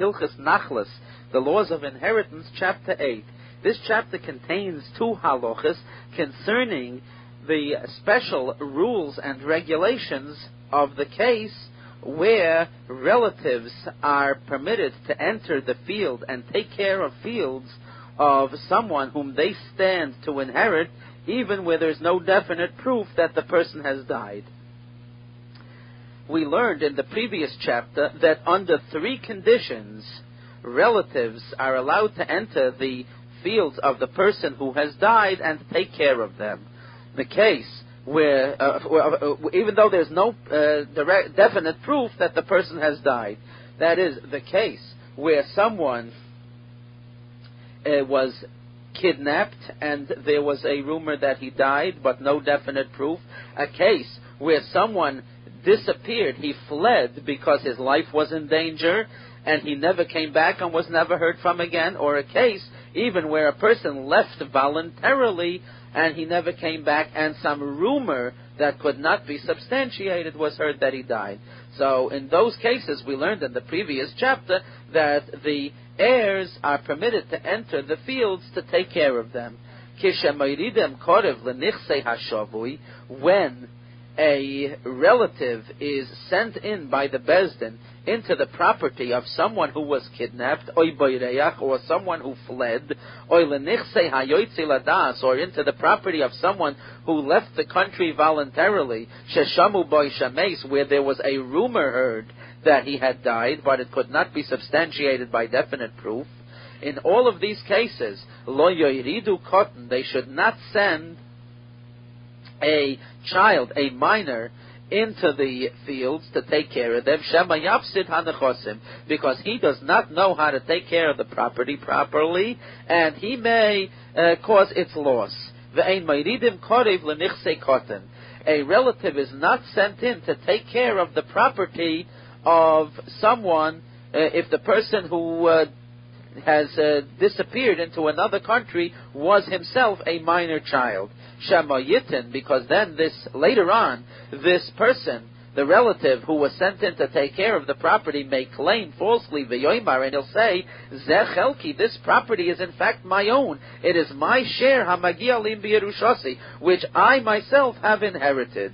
Hilchas Nachlas, the laws of inheritance, chapter 8. This chapter contains two halachas concerning the special rules and regulations of the case where relatives are permitted to enter the field and take care of fields of someone whom they stand to inherit, even where there's no definite proof that the person has died. We learned in the previous chapter that under three conditions, relatives are allowed to enter the fields of the person who has died and take care of them. The case where, uh, uh, even though there's no uh, direct, definite proof that the person has died, that is the case where someone uh, was kidnapped and there was a rumor that he died, but no definite proof. A case where someone disappeared, he fled because his life was in danger, and he never came back and was never heard from again, or a case even where a person left voluntarily and he never came back, and some rumor that could not be substantiated was heard that he died. So in those cases, we learned in the previous chapter that the heirs are permitted to enter the fields to take care of them. When a relative is sent in by the Besdin into the property of someone who was kidnapped, or someone who fled, or into the property of someone who left the country voluntarily, where there was a rumor heard that he had died, but it could not be substantiated by definite proof. In all of these cases, koten, they should not send a child, a minor, into the fields to take care of them, Shema Yapsid Hanachosim, because he does not know how to take care of the property properly, and he may uh, cause its loss. A relative is not sent in to take care of the property of someone uh, if the person who uh, has uh, disappeared into another country was himself a minor child. Shemayitin, because then this, later on, this person, the relative who was sent in to take care of the property may claim falsely the yoimar, and he'll say, Zechelki, this property is in fact my own. It is my share, hamagia lim which I myself have inherited.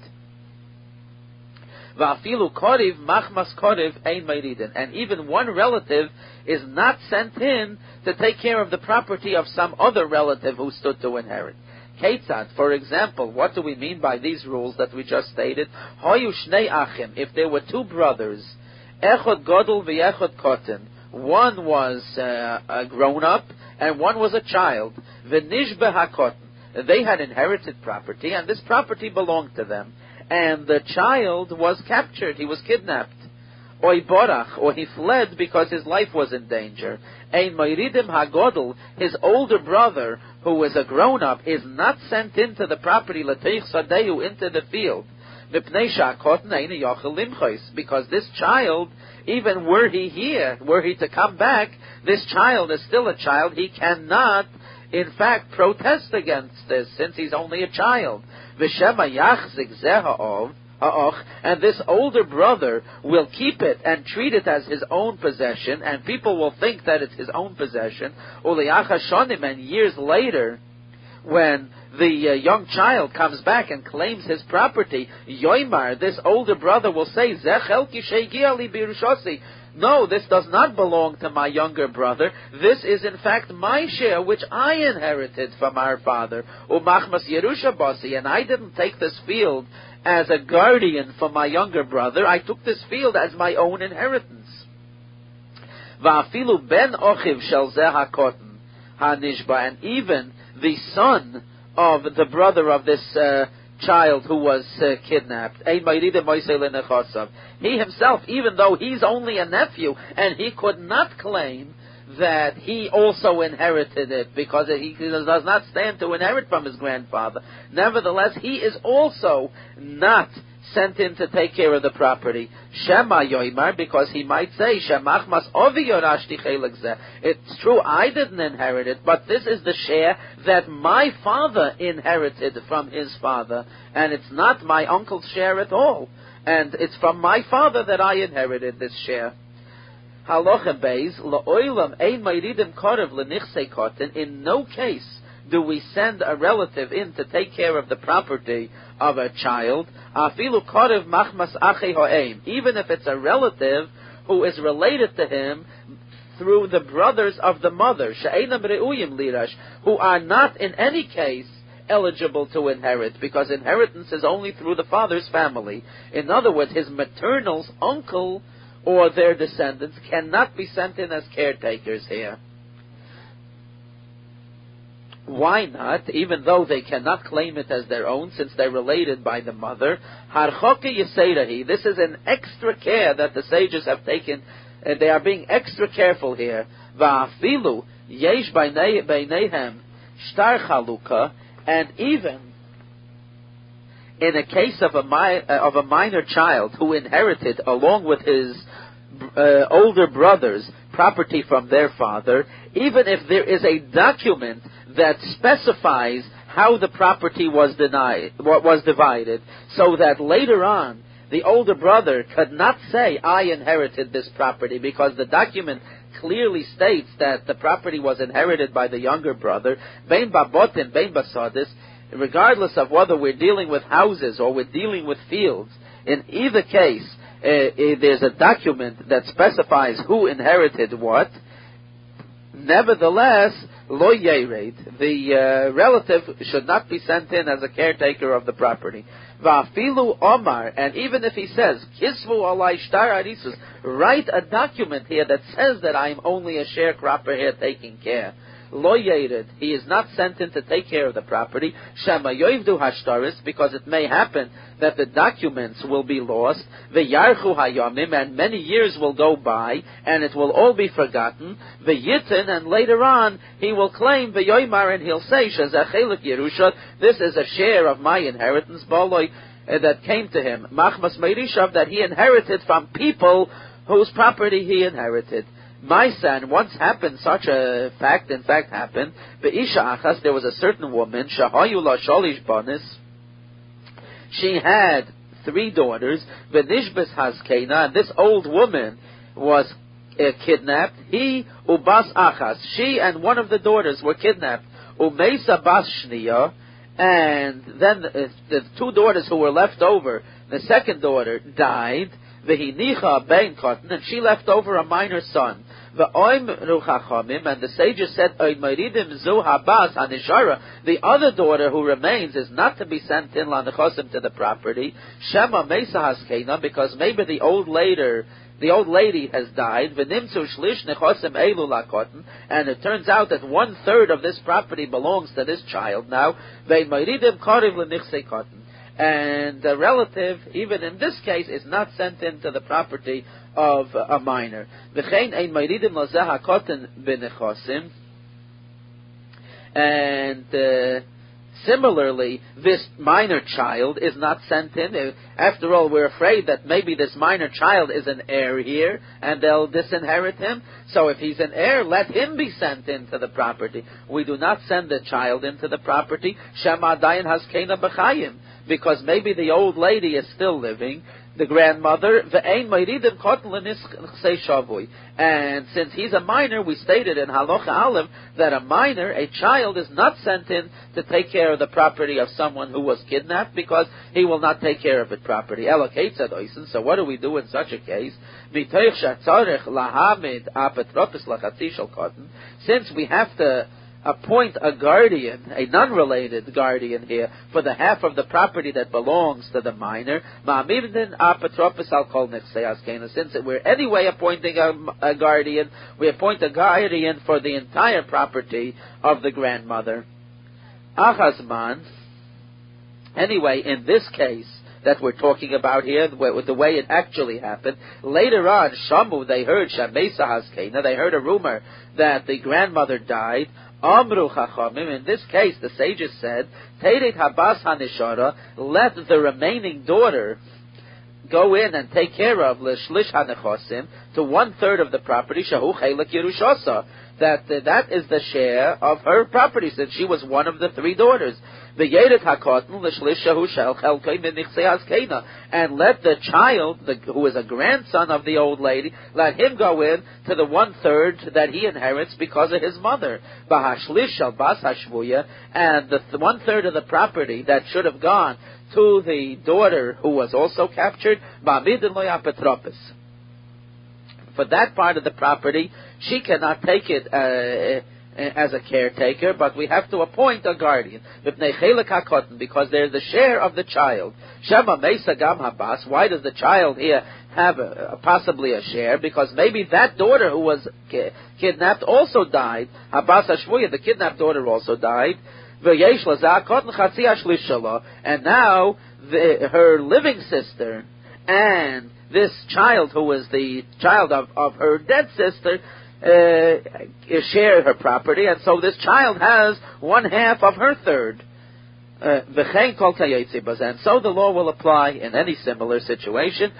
Va'afilu koriv machmas koriv ein And even one relative is not sent in to take care of the property of some other relative who stood to inherit. Ketzad, for example, what do we mean by these rules that we just stated? Shnei achim, if there were two brothers, echod godel v'echod koten, one was uh, a grown-up and one was a child, v'nishbe hakoten, they had inherited property and this property belonged to them, and the child was captured, he was kidnapped. Oy borach, or he fled because his life was in danger. Ein Moiridim Hagodel, his older brother, who was a grown-up, is not sent into the property, Lateich Sadehu, into the field. Because this child, even were he here, were he to come back, this child is still a child. He cannot, in fact, protest against this, since he's only a child. V'shema and this older brother will keep it and treat it as his own possession, and people will think that it's his own possession. And years later, when the uh, young child comes back and claims his property, Yoimar, this older brother will say, no, this does not belong to my younger brother. This is in fact my share, which I inherited from our father. Umachmas Yerusha Basi, and I didn't take this field as a guardian for my younger brother. I took this field as my own inheritance. Va'afilu ben ochiv shel hanishba, and even the son of the brother of this uh, child who was uh, kidnapped. He himself, even though he's only a nephew, and he could not claim that he also inherited it because he does not stand to inherit from his grandfather. Nevertheless, he is also not sent in to take care of the property. Shema yoimar, because he might say, Shemachmas ovi yorashti It's true, I didn't inherit it, but this is the share that my father inherited from his father, and it's not my uncle's share at all. And it's from my father that I inherited this share. Beis, La'oilam kotin. In no case do we send a relative in to take care of the property of a child. Even if it's a relative who is related to him through the brothers of the mother, who are not in any case eligible to inherit because inheritance is only through the father's family. In other words, his maternal's uncle or their descendants cannot be sent in as caretakers here. Why not? Even though they cannot claim it as their own, since they're related by the mother. Harchoke. This is an extra care that the sages have taken. Uh, they are being extra careful here. Va'afilu yesh beinehem shtar chaluka, and even in a case of a, mi- uh, of a minor child who inherited along with his uh, older brothers property from their father, even if there is a document that specifies how the property was denied, was divided, so that later on the older brother could not say, I inherited this property, because the document clearly states that the property was inherited by the younger brother, Bain Babotin, Bain Basadis, regardless of whether we're dealing with houses or we're dealing with fields, in either case, there's a document that specifies who inherited what. Nevertheless, lo yered, the uh, relative should not be sent in as a caretaker of the property. Vafilu Omar, and even if he says, Kisvu alai shtar arisus, write a document here that says that I am only a sharecropper here taking care lo yered, he is not sent in to take care of the property, shema hashtaris, because it may happen that the documents will be lost, the yarchu hayomim, and many years will go by, and it will all be forgotten, the yitin, and later on, he will claim the yoimar, and he'll say, shazachelik yerusha, this is a share of my inheritance, boloi, uh, that came to him, machmas meirishav, that he inherited from people whose property he inherited. My son, once happened such a fact, in fact happened, Be'isha Achas, there was a certain woman, Shahayula Sholish Bonis, she had three daughters, Benishbis Haskena, and this old woman was uh, kidnapped. He, Ubas Achas, she and one of the daughters were kidnapped. Umesa Bas Shniya, and then the, the two daughters who were left over, the second daughter died, Vehinicha Ben Koten, and she left over a minor son. The Oim Ruchachamim, and the sages said, Oimaridim Zu Anishara, the other daughter who remains is not to be sent in Lanachosim to the property, Shema Mesa Haskena, because maybe the old later the old lady has died, and it turns out that one third of this property belongs to this child now, and a relative, even in this case, is not sent into the property of a minor. And uh, similarly, this minor child is not sent in. Uh, after all, we're afraid that maybe this minor child is an heir here, and they'll disinherit him. So if he's an heir, let him be sent into the property. We do not send the child into the property. Shema dayan haskena b'chayim because maybe the old lady is still living, the grandmother, and since he's a minor, we stated in Halacha Aleph that a minor, a child, is not sent in to take care of the property of someone who was kidnapped because he will not take care of it properly. So what do we do in such a case? Since we have to appoint a guardian, a non-related guardian here, for the half of the property that belongs to the minor. Since we're anyway appointing a, a guardian, we appoint a guardian for the entire property of the grandmother. Anyway, in this case, that we're talking about here, with the way it actually happened. Later on, Shamu, they heard Shamesa Haskena, they heard a rumor that the grandmother died. Amru Chachamim, in this case, the sages said, Teiret Habas Hanishara, let the remaining daughter go in and take care of Lishlish Hanechosim to one third of the property, Shahu Chelek Yerushasa, that uh, that is the share of her property, since she was one of the three daughters. And let the child, the, who is a grandson of the old lady, let him go in to the one third that he inherits because of his mother. And the one third of the property that should have gone to the daughter who was also captured, for that part of the property, she cannot take it uh, as a caretaker, but we have to appoint a guardian. Because there's the share of the child. Shema Mesa Gam Habas. Why does the child here have a, possibly a share? Because maybe that daughter who was kidnapped also died. Habas Ashvuya, the kidnapped daughter also died. And now the, her living sister and this child who was the child of, of her dead sister uh, share her property, and so this child has one half of her third. Uh, and so the law will apply in any similar situation.